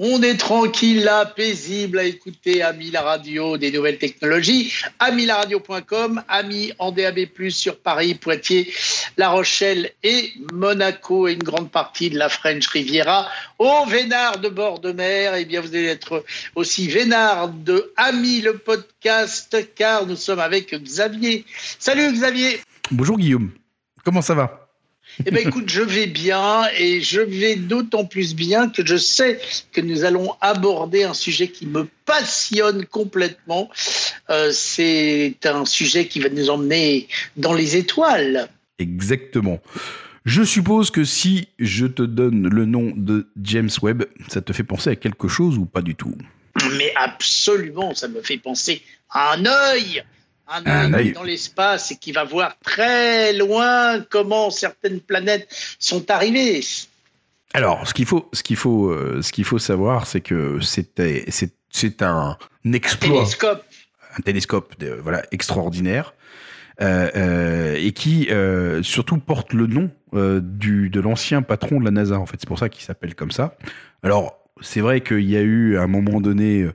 On est tranquille là, paisible à écouter Ami la radio des nouvelles technologies, amilaradio.com, Ami en DAB+, sur Paris, Poitiers, La Rochelle et Monaco et une grande partie de la French Riviera. Au Vénard de bord de mer, eh bien vous allez être aussi Vénard de Ami le podcast, car nous sommes avec Xavier. Salut Xavier Bonjour Guillaume, comment ça va? Eh bien, écoute, je vais bien et je vais d'autant plus bien que je sais que nous allons aborder un sujet qui me passionne complètement. Euh, c'est un sujet qui va nous emmener dans les étoiles. Exactement. Je suppose que si je te donne le nom de James Webb, ça te fait penser à quelque chose ou pas du tout? Mais absolument, ça me fait penser à un œil un œil dans l'espace et qui va voir très loin comment certaines planètes sont arrivées. Alors, ce qu'il faut, ce qu'il faut, euh, ce qu'il faut savoir, c'est que c'était, c'est, un exploit, un télescope, un télescope, de, voilà, extraordinaire. Euh, euh, et qui surtout porte le nom du de l'ancien patron de la NASA. En fait, c'est pour ça qu'il s'appelle comme ça. Alors, c'est vrai qu'il y a eu à un moment donné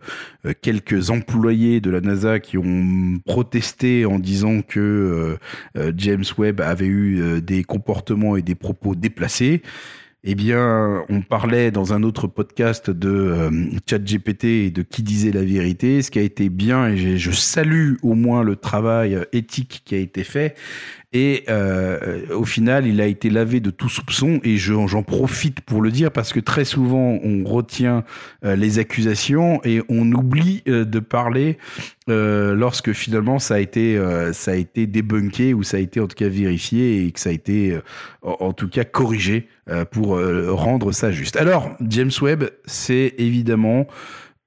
euh, quelques employés de la NASA qui ont protesté en disant que euh, euh, James Webb avait eu des comportements et des propos déplacés. Eh bien, on parlait dans un autre podcast de ChatGPT et de qui disait la vérité. Ce qui a été bien, et je salue au moins le travail éthique qui a été fait, et euh, au final, il a été lavé de tout soupçon. Et j'en profite pour le dire parce que très souvent, on retient euh, les accusations et on oublie euh, de parler lorsque finalement ça a été ça a été débunké ou ça a été en tout cas vérifié et que ça a été en, tout cas corrigé pour rendre ça juste. Alors, James Webb, c'est évidemment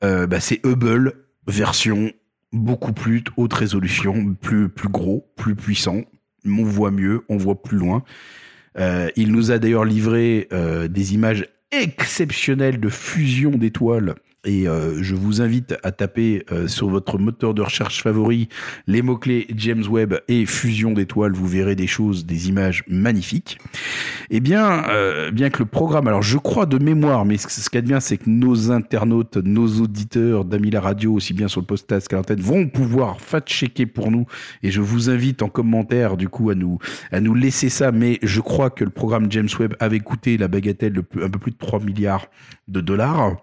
bah, c'est Hubble version beaucoup plus haute résolution, plus plus gros, plus puissant, on voit mieux, on voit plus loin. Euh, il nous a d'ailleurs livré euh, des images exceptionnelles de fusion d'étoiles et euh, je vous invite à taper euh, sur votre moteur de recherche favori les mots-clés James Webb et fusion d'étoiles. Vous verrez des choses, des images magnifiques. Eh bien, euh, bien que le programme, alors je crois de mémoire, mais ce qu'il y a de bien, c'est que nos internautes, nos auditeurs d'Ami la Radio, aussi bien sur le podcast qu'à l'antenne, vont pouvoir fact-checker pour nous. Et je vous invite en commentaire, du coup, à nous, à nous laisser ça. Mais je crois que le programme James Webb avait coûté la bagatelle de un peu plus de 3 milliards de dollars.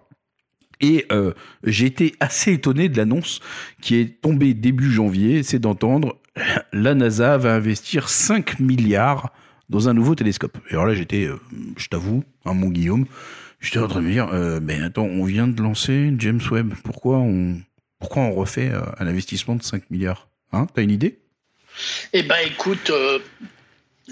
Et euh, j'ai été assez étonné de l'annonce qui est tombée début janvier, c'est d'entendre la NASA va investir 5 milliards dans un nouveau télescope. Et alors là, j'étais, euh, je t'avoue, hein, mon Guillaume, j'étais en train de me dire, euh, ben attends, on vient de lancer James Webb, pourquoi on, pourquoi on refait euh, un investissement de 5 milliards? Hein, t'as une idée? Eh ben écoute,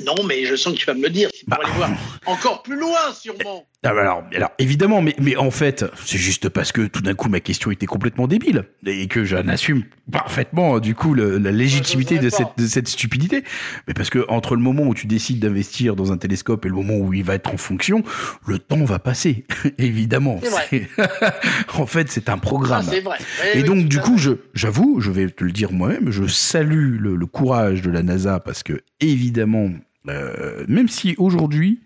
non, mais je sens que tu vas me le dire. Pour bah. aller voir encore plus loin, sûrement. Ah, alors, alors, évidemment, mais, mais en fait, c'est juste parce que tout d'un coup, ma question était complètement débile et que j'en assume parfaitement, du coup, la légitimité de cette, de cette stupidité. Mais parce que entre le moment où tu décides d'investir dans un télescope et le moment où il va être en fonction, le temps va passer, évidemment. Vrai. en fait, c'est un programme. Ah, vrai. et donc, du coup, je, j'avoue, je vais te le dire moi-même, je salue le, le courage de la NASA parce que, évidemment, euh, même si aujourd'hui,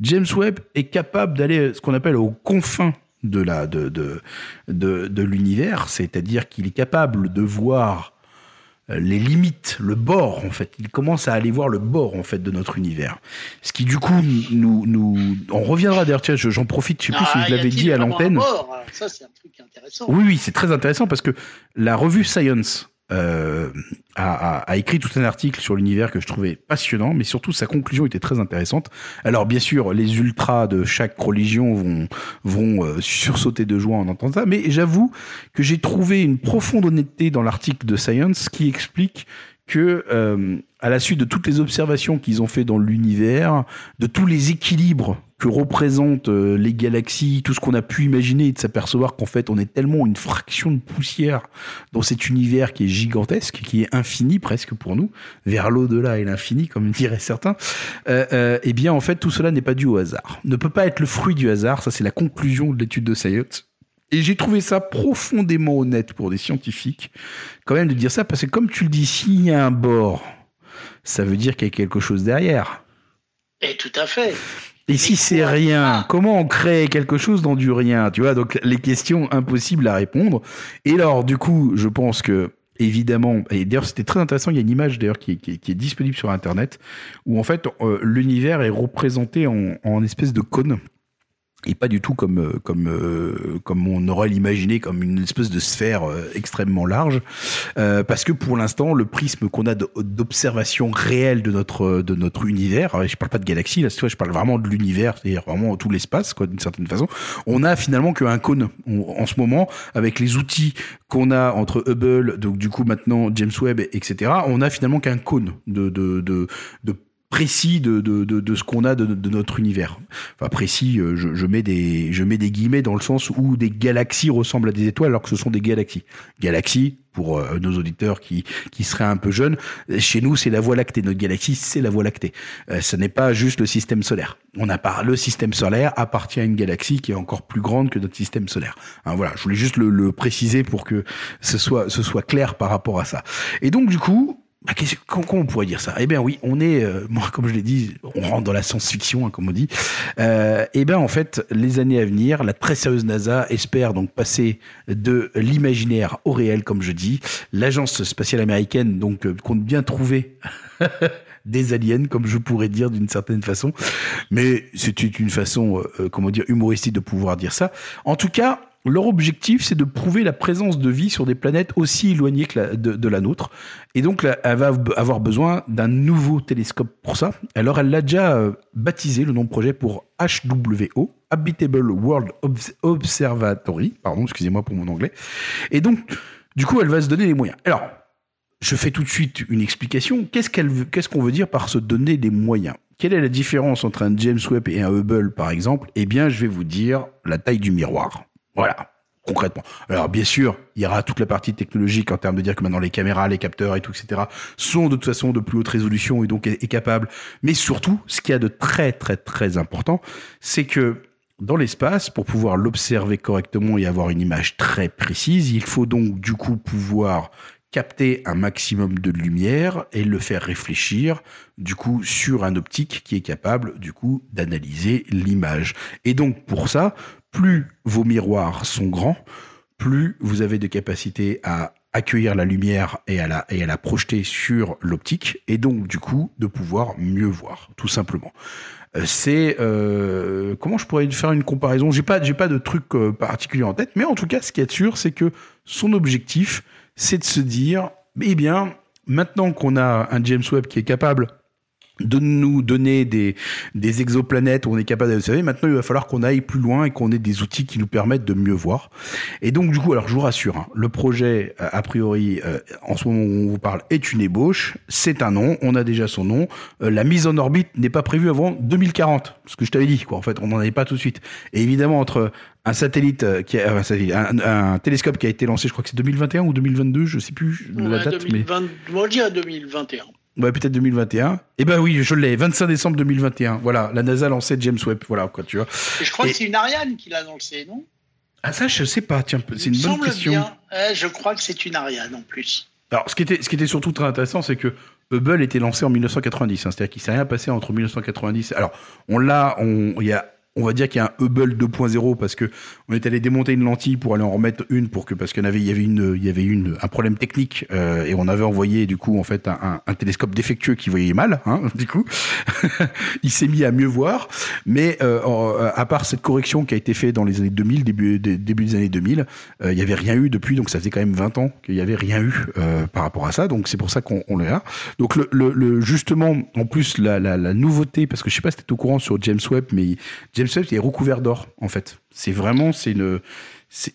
James Webb est capable d'aller ce qu'on appelle aux confins de la de de de, de l'univers, c'est-à-dire qu'il est capable de voir euh, les limites, le bord en fait. Il commence à aller voir le bord en fait de notre univers. Ce qui du coup nous nous on reviendra d'ailleurs. Tiens, j'en profite. Je sais plus si je l'avais dit à l'antenne. Ça c'est un truc intéressant. Oui oui, c'est très intéressant parce que la revue Science euh, a, a, écrit tout un article sur l'univers que je trouvais passionnant, mais surtout sa conclusion était très intéressante. Alors bien sûr, les ultras de chaque religion vont vont euh, sursauter de joie en entendant ça, mais j'avoue que j'ai trouvé une profonde honnêteté dans l'article de Science qui explique que euh, à la suite de toutes les observations qu'ils ont fait dans l'univers, de tous les équilibres que représentent euh, les galaxies, tout ce qu'on a pu imaginer et de s'apercevoir qu'en fait on est tellement une fraction de poussière dans cet univers qui est gigantesque, qui est infini presque pour nous, vers l'au-delà et l'infini comme diraient certains, euh, euh, eh bien en fait tout cela n'est pas dû au hasard, ne peut pas être le fruit du hasard, ça c'est la conclusion de l'étude de Sayot. Et j'ai trouvé ça profondément honnête pour des scientifiques, quand même de dire ça, parce que comme tu le dis, s'il y a un bord, ça veut dire qu'il y a quelque chose derrière. Et tout à fait. Et si c'est rien, comment on crée quelque chose dans du rien Tu vois, donc les questions impossibles à répondre. Et alors, du coup, je pense que évidemment, et d'ailleurs c'était très intéressant, il y a une image d'ailleurs qui, est disponible sur Internet, où en fait euh, l'univers est représenté en, en espèce de cône et pas du tout comme euh, comme euh, comme on aurait l'imaginé comme une espèce de sphère euh, extrêmement large. Parce que pour l'instant le prisme qu'on a d'observation réelle de notre de notre univers je parle pas de galaxie là je parle vraiment de l'univers c'est-à-dire vraiment tout l'espace quoi d'une certaine façon on a finalement qu'un cône. En ce moment avec les outils qu'on a entre Hubble donc du coup maintenant James Webb etc on a finalement qu'un cône de de, de précis de, de, de, de ce qu'on a de, notre univers. Enfin précis, euh, je, je, mets des je mets des guillemets dans le sens où des galaxies ressemblent à des étoiles alors que ce sont des galaxies. Galaxies pour euh, nos auditeurs qui qui seraient un peu jeunes, chez nous c'est la Voie lactée. Notre galaxie c'est la Voie lactée. Euh, ce n'est pas juste le système solaire. On a pas le système solaire appartient à une galaxie qui est encore plus grande que notre système solaire. Hein, voilà, je voulais juste le, le préciser pour que ce soit ce soit clair par rapport à ça. Et donc du coup bah, comment, on pourrait dire ça? Eh bien oui, on est, euh, moi comme je l'ai dit, on rentre dans la science-fiction, hein, comme on dit. Euh, eh bien en fait, les années à venir, la très sérieuse NASA espère donc passer de l'imaginaire au réel, comme je dis. L'agence spatiale américaine donc euh, compte bien trouver des aliens, comme je pourrais dire d'une certaine façon. Mais c'est une façon, euh, comment dire, humoristique de pouvoir dire ça. En tout cas, leur objectif, c'est de prouver la présence de vie sur des planètes aussi éloignées que de, la nôtre. Et donc, elle va avoir besoin d'un nouveau télescope pour ça. Alors, elle l'a déjà euh, baptisé, le nom de projet, pour HWO, Habitable World Observatory. Pardon, excusez-moi pour mon anglais. Et donc, du coup, elle va se donner les moyens. Alors, je fais tout de suite une explication. Qu'est-ce qu'on veut dire par se donner des moyens? Quelle est la différence entre un James Webb et un Hubble, par exemple? Eh bien, je vais vous dire la taille du miroir. Voilà, concrètement. Alors bien sûr, il y aura toute la partie technologique en termes de dire que maintenant les caméras, les capteurs et tout, etc. sont de toute façon de plus haute résolution et donc est, capable. Mais surtout, ce qu'il y a de très très très important, c'est que dans l'espace, pour pouvoir l'observer correctement et avoir une image très précise, il faut donc du coup pouvoir capter un maximum de lumière et le faire réfléchir du coup sur un optique qui est capable du coup d'analyser l'image. Et donc pour ça, plus vos miroirs sont grands, plus vous avez de capacité à accueillir la lumière et à la, projeter sur l'optique, et donc du coup de pouvoir mieux voir, tout simplement. Euh, c'est euh, comment je pourrais faire une comparaison? J'ai pas j'ai pas de truc euh, particulier en tête, mais en tout cas, ce qui est sûr, c'est que son objectif, c'est de se dire, eh bien, maintenant qu'on a un James Webb qui est capable de nous donner des, des exoplanètes où on est capable de savez maintenant il va falloir qu'on aille plus loin et qu'on ait des outils qui nous permettent de mieux voir. Et donc du coup alors je vous rassure hein, le projet euh, a priori euh, en ce moment où on vous parle est une ébauche. C'est un nom. On a déjà son nom. Euh, la mise en orbite n'est pas prévue avant 2040 ce que je t'avais dit quoi. En fait on n'en avait pas tout de suite. Et évidemment entre un satellite qui a, un, un, télescope qui a été lancé je crois que c'est 2021 ou 2022 je sais plus la date 2020, mais moi je dirais 2021 Ouais, peut-être 2021. Eh ben oui, je l'ai. 25 décembre 2021. Voilà, la NASA a lancé James Webb. Voilà, quoi, tu vois. je crois que c'est une Ariane qui l'a lancé, non? Ah ça, je sais pas. Tiens, c'est une bonne question. Bien. je crois que c'est une Ariane en plus. Alors, ce qui était, ce qui était surtout très intéressant, c'est que Hubble était lancé en 1990. Hein, C'est-à-dire qu'il s'est rien passé entre 1990. Alors, on l'a, on, il y a on va dire qu'il y a un Hubble 2.0 parce que on est allé démonter une lentille pour aller en remettre une pour que parce qu'il y avait il y avait une il y avait une un problème technique euh, et on avait envoyé du coup en fait un, télescope défectueux qui voyait mal hein, du coup. Il s'est mis à mieux voir. Mais euh, à part cette correction qui a été faite dans les années 2000 début début des années 2000 euh, il y avait rien eu depuis donc ça faisait quand même 20 ans qu'il y avait rien eu euh, par rapport à ça. Donc c'est pour ça qu'on on l'a donc le, le, le, justement en plus la, la, la nouveauté parce que je sais pas si tu au courant sur James Webb mais James Webb est recouvert d'or, en fait. C'est vraiment, c'est une.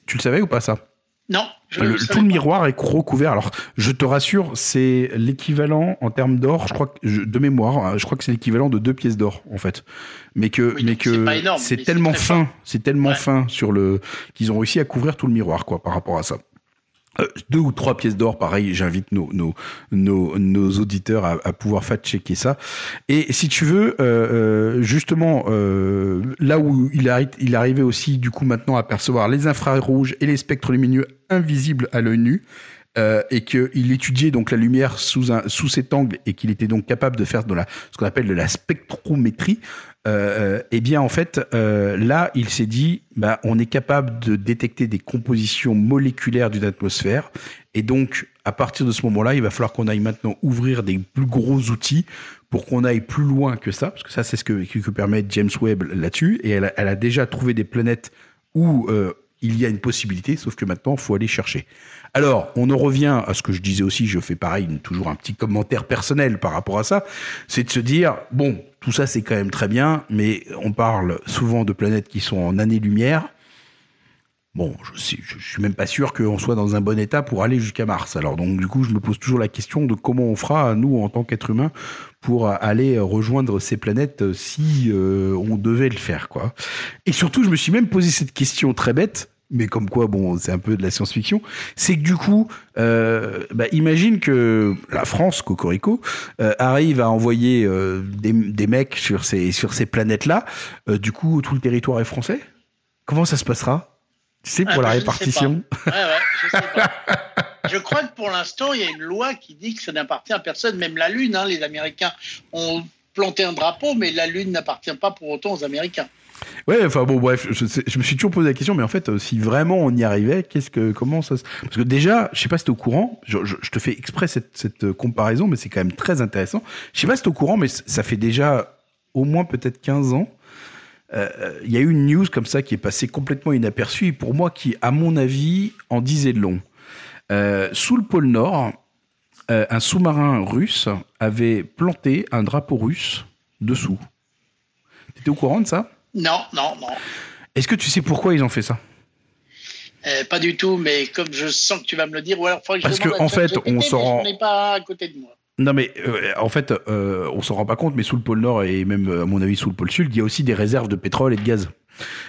Tu le savais ou pas ça? Non. Je le, tout le miroir est recouvert. Alors, je te rassure, c'est l'équivalent en termes d'or, je crois que, de mémoire, hein, je crois que c'est l'équivalent de deux pièces d'or, en fait. Mais que, mais que c'est tellement fin, c'est tellement fin sur le qu'ils ont réussi à couvrir tout le miroir, quoi, par rapport à ça. Euh, deux ou trois pièces d'or, pareil, j'invite nos, nos, nos, auditeurs à, pouvoir fact-checker ça. Et si tu veux, euh, euh justement, là où il, a, il arrivait aussi, du coup, maintenant à percevoir les infrarouges et les spectres lumineux invisibles à l'œil nu, et qu'il étudiait donc la lumière sous, un, sous cet angle et qu'il était donc capable de faire de la, ce qu'on appelle de la spectrométrie, euh, eh bien en fait là il s'est dit bah on est capable de détecter des compositions moléculaires d'une atmosphère. Et donc à partir de ce moment-là il va falloir qu'on aille maintenant ouvrir des plus gros outils pour qu'on aille plus loin que ça parce que ça c'est ce que, permet James Webb là-dessus. Et elle a, elle a, déjà trouvé des planètes où il y a une possibilité sauf que maintenant il faut aller chercher alors, on en revient à ce que je disais aussi, je fais pareil, toujours un petit commentaire personnel par rapport à ça, c'est de se dire, bon, tout ça c'est quand même très bien, mais on parle souvent de planètes qui sont en années-lumière. Bon, je, je suis même pas sûr qu'on soit dans un bon état pour aller jusqu'à Mars. Alors donc du coup, je me pose toujours la question de comment on fera nous en tant qu'être humain pour aller rejoindre ces planètes si euh, on devait le faire quoi. Et surtout, je me suis même posé cette question très bête mais comme quoi, bon, c'est un peu de la science-fiction, c'est que du coup, euh, bah, imagine que la France, Cocorico, euh, arrive à envoyer euh, des, des, mecs sur ces, sur ces planètes-là. Du coup, tout le territoire est français Comment ça se passera? Tu sais, pour ah, la répartition ouais, ouais, je, sais pas. je crois que pour l'instant, il y a une loi qui dit que ça n'appartient à personne, même la Lune. Hein, les Américains ont planté un drapeau, mais la Lune n'appartient pas pour autant aux Américains. Ouais, enfin bon, bref, je, me suis toujours posé la question, mais en fait, euh, si vraiment on y arrivait, qu'est-ce que, comment ça se... Parce que déjà, je sais pas si t'es au courant, je, te fais exprès cette, euh, comparaison, mais c'est quand même très intéressant. Je sais pas si t'es au courant, mais ça fait déjà au moins peut-être 15 ans. Euh, il y a eu une news comme ça qui est passée complètement inaperçue, et pour moi, qui, à mon avis, en disait long. Euh, sous le pôle Nord, un sous-marin russe avait planté un drapeau russe dessous. T'étais au courant de ça? Non, non, non. Est-ce que tu sais pourquoi ils ont fait ça euh, Pas du tout, mais comme je sens que tu vas me le dire, ou alors que parce qu'en en fait, on s'en rend. Je pas à côté de moi. Non mais euh, en fait, euh, on s'en rend pas compte, mais sous le pôle Nord et même à mon avis sous le pôle Sud, il y a aussi des réserves de pétrole et de gaz.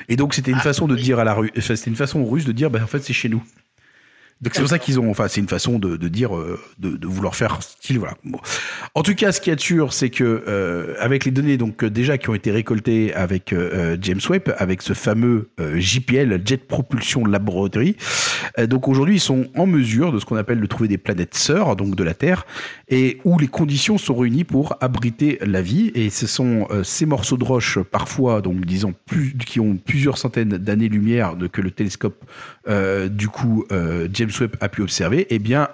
Et donc c'était une ah, façon de dire à la rue, c'était une façon russe de dire, bah, en fait c'est chez nous. Donc c'est pour ça qu'ils ont, enfin c'est une façon de, de dire, euh, de, de, vouloir faire style, voilà. Bon. En tout cas, ce qui est sûr, c'est que euh, avec les données donc déjà qui ont été récoltées avec euh, James Webb, avec ce fameux euh, JPL Jet Propulsion Laboratory, euh, donc aujourd'hui ils sont en mesure de ce qu'on appelle de trouver des planètes sœurs, donc de la Terre, et où les conditions sont réunies pour abriter la vie. Et ce sont euh, ces morceaux de roche, parfois donc disons plus, qui ont plusieurs centaines d'années-lumière que le télescope du coup James A pu observer, eh bien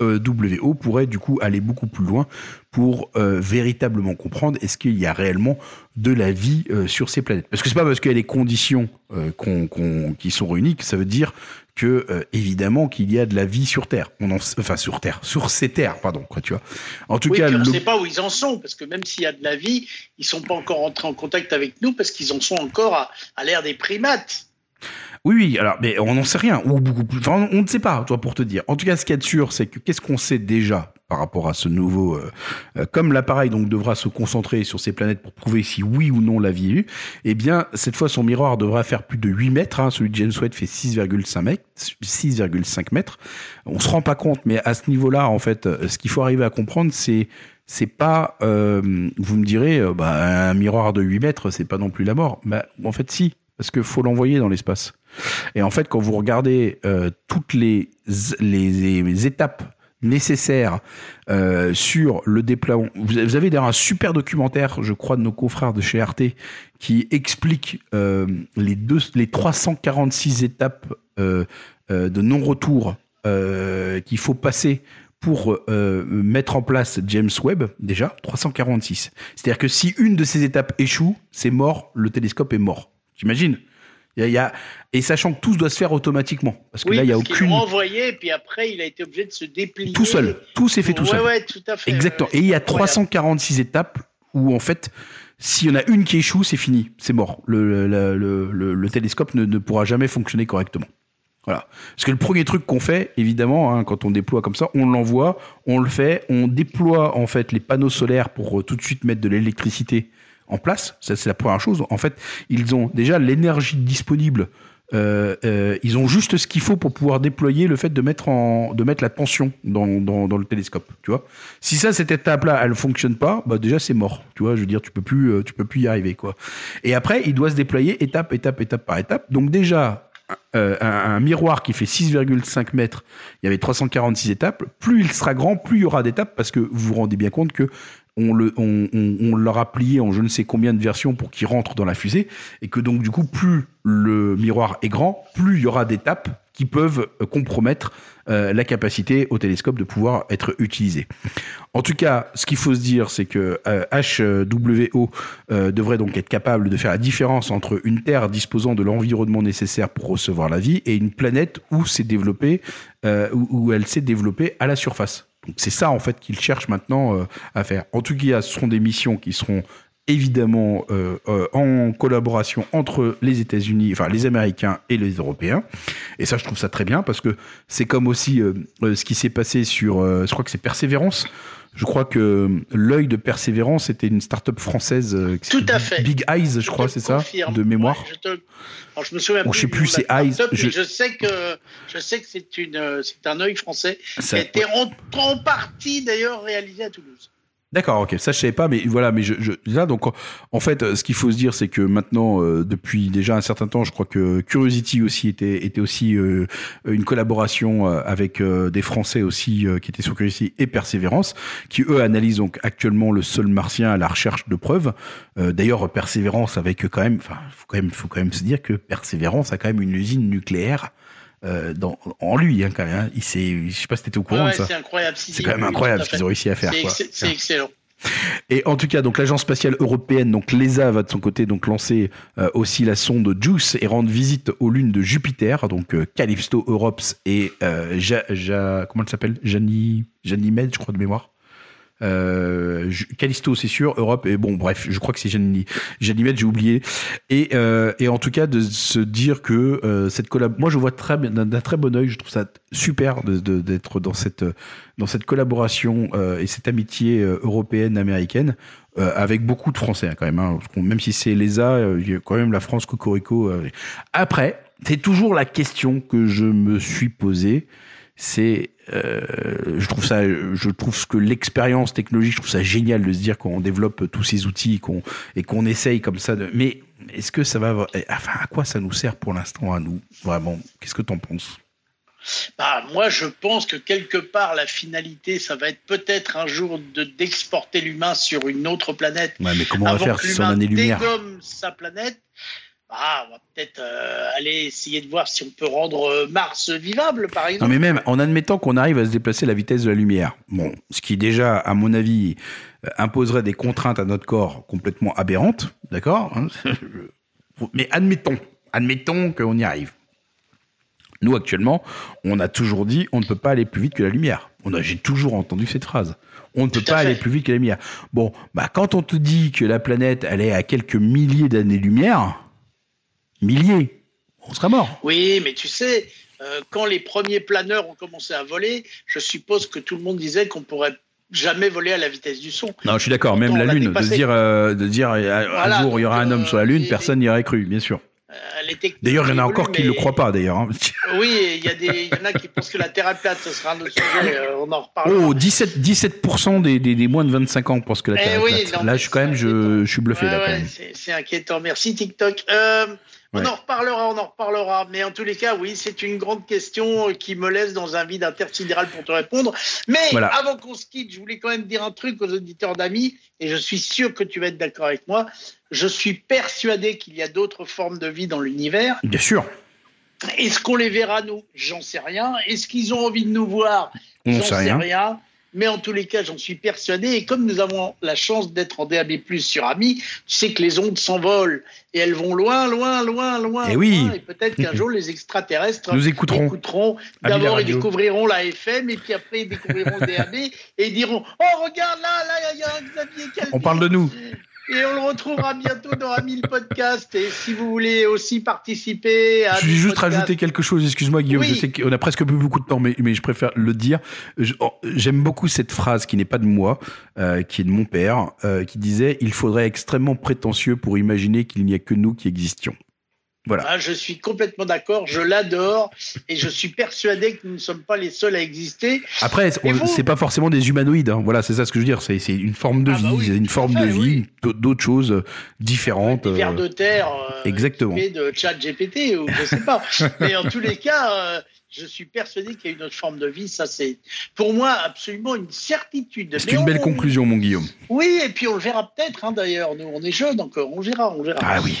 HWO pourrait du coup aller beaucoup plus loin pour euh, véritablement comprendre est-ce qu'il y a réellement de la vie euh, sur ces planètes. Parce que c'est pas parce qu'il y a des conditions euh, qu'on, qu'on, qui sont réunies que ça veut dire que évidemment qu'il y a de la vie sur Terre. On en, enfin sur Terre, sur ces terres, pardon. Quoi, tu vois. En tout oui, cas, on ne le... sait pas où ils en sont parce que même s'il y a de la vie, ils sont pas encore entrés en contact avec nous parce qu'ils en sont encore à, à l'ère des primates. Oui, oui, alors, mais on n'en sait rien, ou beaucoup plus. Enfin, on ne sait pas, toi, pour te dire. En tout cas, ce qu'il y a de sûr, c'est que qu'est-ce qu'on sait déjà par rapport à ce nouveau. Euh, euh, comme l'appareil donc devra se concentrer sur ces planètes pour prouver si oui ou non la vie est eu, eh bien, cette fois, son miroir devra faire plus de 8 mètres. Hein, celui de James Webb fait 6,5 mètres. 6,5 mètres. On se rend pas compte, mais à ce niveau-là, en fait, ce qu'il faut arriver à comprendre, c'est c'est pas, euh, vous me direz, euh, bah, un miroir de 8 mètres, c'est pas non plus la mort. Bah, en fait, si, parce qu'il faut l'envoyer dans l'espace. Et en fait, quand vous regardez euh, toutes les, les, étapes nécessaires euh, sur le déploiement, vous avez d'ailleurs un super documentaire, je crois, de nos confrères de chez RT, qui explique euh, les, deux, les 346 étapes de non-retour qu'il faut passer pour mettre en place James Webb, déjà, 346. C'est-à-dire que si une de ces étapes échoue, c'est mort, le télescope est mort. T'imagines? Il y, a, il y a, et sachant que tout se doit se faire automatiquement, parce que oui, là il y a aucune. Ils renvoyé, et puis après il a été obligé de se déplier. Tout seul, tout s'est fait tout ouais, seul. Ouais, tout à fait. Exactement. Et il y a incroyable. 346 étapes où en fait, s'il y en a une qui échoue, c'est fini, c'est mort. Le, le, le, le, le télescope ne, ne pourra jamais fonctionner correctement. Voilà. Parce que le premier truc qu'on fait, évidemment, hein, quand on déploie comme ça, on l'envoie, on le fait, on déploie en fait les panneaux solaires pour euh, tout de suite mettre de l'électricité en place. C'est la première chose. En fait, ils ont déjà l'énergie disponible. Euh, euh, ils ont juste ce qu'il faut pour pouvoir déployer le fait de mettre en de mettre la tension dans, dans, le télescope tu vois si ça cette étape là elle fonctionne pas bah déjà c'est mort tu vois je veux dire tu peux plus euh, tu peux plus y arriver quoi et après il doit se déployer étape étape étape par étape donc déjà un, miroir qui fait 6,5 mètres, il y avait 346 étapes. Plus il sera grand, plus il y aura d'étapes, parce que vous vous rendez bien compte que on, le, on, on, leur a plié en je ne sais combien de versions pour qu'ils rentrent dans la fusée, et que donc du coup, plus le miroir est grand, plus il y aura d'étapes qui peuvent euh, compromettre euh, la capacité au télescope de pouvoir être utilisé. En tout cas, ce qu'il faut se dire, c'est que HWO devrait donc être capable de faire la différence entre une Terre disposant de l'environnement nécessaire pour recevoir la vie et une planète où s'est développée, où elle s'est développée à la surface c'est ça en fait qu'ils cherchent maintenant euh, à faire. En tout cas, ce seront des missions qui seront évidemment euh, euh, en collaboration entre les États-Unis, enfin les Américains et les Européens. Et ça, je trouve ça très bien parce que c'est comme aussi ce qui s'est passé sur, je crois que c'est Persévérance. Je crois que l'œil de Persévérance était une start-up française. Tout à fait. Big Eyes, je, crois, c'est ça, de mémoire. je, te... je me souviens je sais plus, c'est Eyes. Je... je... sais que je sais que c'est une, c'est un œil français qui a été en, en partie d'ailleurs réalisé à Toulouse. D'accord, ok, ça je savais pas, mais voilà, mais je, je là donc en fait, ce qu'il faut se dire, c'est que maintenant, euh, depuis déjà un certain temps, je crois que Curiosity aussi était était aussi euh, une collaboration euh, avec des Français aussi qui étaient sur Curiosity et Persévérance, qui eux analysent donc actuellement le sol martien à la recherche de preuves. D'ailleurs, Persévérance avec quand même, enfin, faut quand même, faut quand même se dire que Persévérance a quand même une usine nucléaire euh, dans, en lui hein, quand même. Hein. Il je sais pas si t'étais au courant de ça. C'est incroyable. c'est quand même incroyable ce qu'ils ont réussi à faire. C'est, excellent. Et en tout cas, donc l'agence spatiale européenne, donc l'ESA, va de son côté donc lancer euh, aussi la sonde JUICE et rendre visite aux lunes de Jupiter, donc euh, Callisto Europe et ja, ja, comment elle s'appelle, Janimède, je crois de mémoire. Euh, Callisto, c'est sûr. Europe, et bon, bref, je crois que c'est Janimède, j'ai oublié. Et, euh, et en tout cas, de se dire que euh, cette collab, moi, je vois très d'un très bon oeil. Je trouve ça super d'être dans cette dans cette collaboration euh, et cette amitié euh, européenne américaine euh, avec beaucoup de Français hein, quand même. Hein, même si c'est l'ESA, il y a quand même la France cocorico. Après, c'est toujours la question que je me suis posée c'est euh, je trouve ça je trouve que l'expérience technologique je trouve ça génial de se dire qu'on développe tous ces outils qu'on et qu'on essaye comme ça de mais est-ce que ça va enfin à quoi ça nous sert pour l'instant à nous vraiment? Qu'est-ce que tu en penses? Bah, moi, je pense que quelque part, la finalité, ça va être peut-être un jour de d'exporter l'humain sur une autre planète. Ouais, mais comment on va faire sur l'année-lumière sa planète ah, on va peut-être euh, aller essayer de voir si on peut rendre euh, Mars vivable, par exemple. Non, mais même en admettant qu'on arrive à se déplacer à la vitesse de la lumière, bon, ce qui déjà, à mon avis, euh, imposerait des contraintes à notre corps complètement aberrantes, d'accord hein, Mais admettons, admettons qu'on y arrive. Nous, actuellement, on a toujours dit on ne peut pas aller plus vite que la lumière. J'ai toujours entendu cette phrase. On ne peut pas aller plus vite que la lumière. Bon, bah, quand on te dit que la planète, elle est à quelques milliers d'années-lumière, milliers, on sera mort. Oui, mais tu sais, euh, quand les premiers planeurs ont commencé à voler, je suppose que tout le monde disait qu'on pourrait jamais voler à la vitesse du son. Non, je suis d'accord. Même la Lune, de dire, euh, de dire un jour il y aura un homme euh, sur la Lune, personne n'y aurait cru, bien sûr. D'ailleurs, il y en a encore qui ne le croient pas, d'ailleurs. Hein. Oui, il y, y, en a qui pensent que la Terre est plate, ce sera un autre sujet, on en reparlera. Oh, 17, 17% des, des, des, moins de 25 ans pensent que la eh Terre est plate. là, je, quand même, je, je, suis bluffé. Ouais, c'est inquiétant. Merci, TikTok. Euh, on en reparlera, on en reparlera. Mais en tous les cas, oui, c'est une grande question qui me laisse dans un vide intersidéral pour te répondre. Mais avant qu'on se quitte, je voulais quand même dire un truc aux auditeurs d'amis, et je suis sûr que tu vas être d'accord avec moi. Je suis persuadé qu'il y a d'autres formes de vie dans l'univers. Bien sûr. Est-ce qu'on les verra, nous? J'en sais rien. Est-ce qu'ils ont envie de nous voir? J'en sais rien. rien. Mais en tous les cas, j'en suis persuadé. Et comme nous avons la chance d'être en DAB+, sur AMI, tu sais que les ondes s'envolent et elles vont loin, loin, loin, loin. Et eh oui. et peut-être qu'un jour, les extraterrestres nous écouteront. écouteront. D'abord, ils découvriront la FM et puis après, ils découvriront DAB et ils diront Oh, regarde là, là, il y a un Xavier Calvi. On parle de nous. Et on le retrouvera bientôt dans Ami le podcast. Et si vous voulez aussi participer à. Je vais juste rajouter quelque chose, excuse-moi Guillaume, je sais qu'on a presque plus beaucoup de temps, mais, mais je préfère le dire. Oh, j'aime beaucoup cette phrase qui n'est pas de moi, euh, qui est de mon père, euh, qui disait Il faudrait extrêmement prétentieux pour imaginer qu'il n'y a que nous qui existions. Voilà. Ah, je suis complètement d'accord, je l'adore et je suis persuadé que nous ne sommes pas les seuls à exister. Après, vous c'est pas forcément des humanoïdes. hein. Voilà, c'est ça ce que je veux dire. C'est une forme de Ah bah vie, oui, c'est une forme fait, de vie, oui. d'autres- d'autres choses euh, différentes. Des vers euh, de terre euh, exactement. de chat GPT ou je sais pas. Mais en tous les cas, euh, je suis persuadé qu'il y a une autre forme de vie. Ça, c'est pour moi absolument une certitude. C'est une belle on- conclusion, mon Guillaume. Oui, et puis on le verra peut-être hein, d'ailleurs. Nous, on est jeunes encore, on verra, on verra. Ah oui.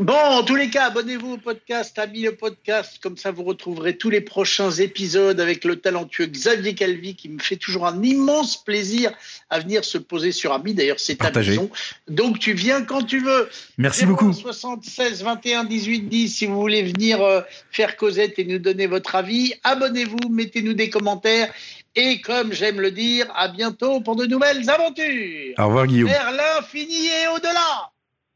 Bon, en tous les cas, abonnez-vous au podcast, amis le podcast, comme ça vous retrouverez tous les prochains épisodes avec le talentueux Xavier Calvi qui me fait toujours un immense plaisir à venir se poser sur Ami. D'ailleurs, c'est ta maison. Donc tu viens quand tu veux. Merci beaucoup. 76 21 18 10 si vous voulez venir euh, faire Cosette et nous donner votre avis. Abonnez-vous, mettez-nous des commentaires et comme j'aime le dire, à bientôt pour de nouvelles aventures. Au revoir, Guillaume. Vers l'infini et au-delà.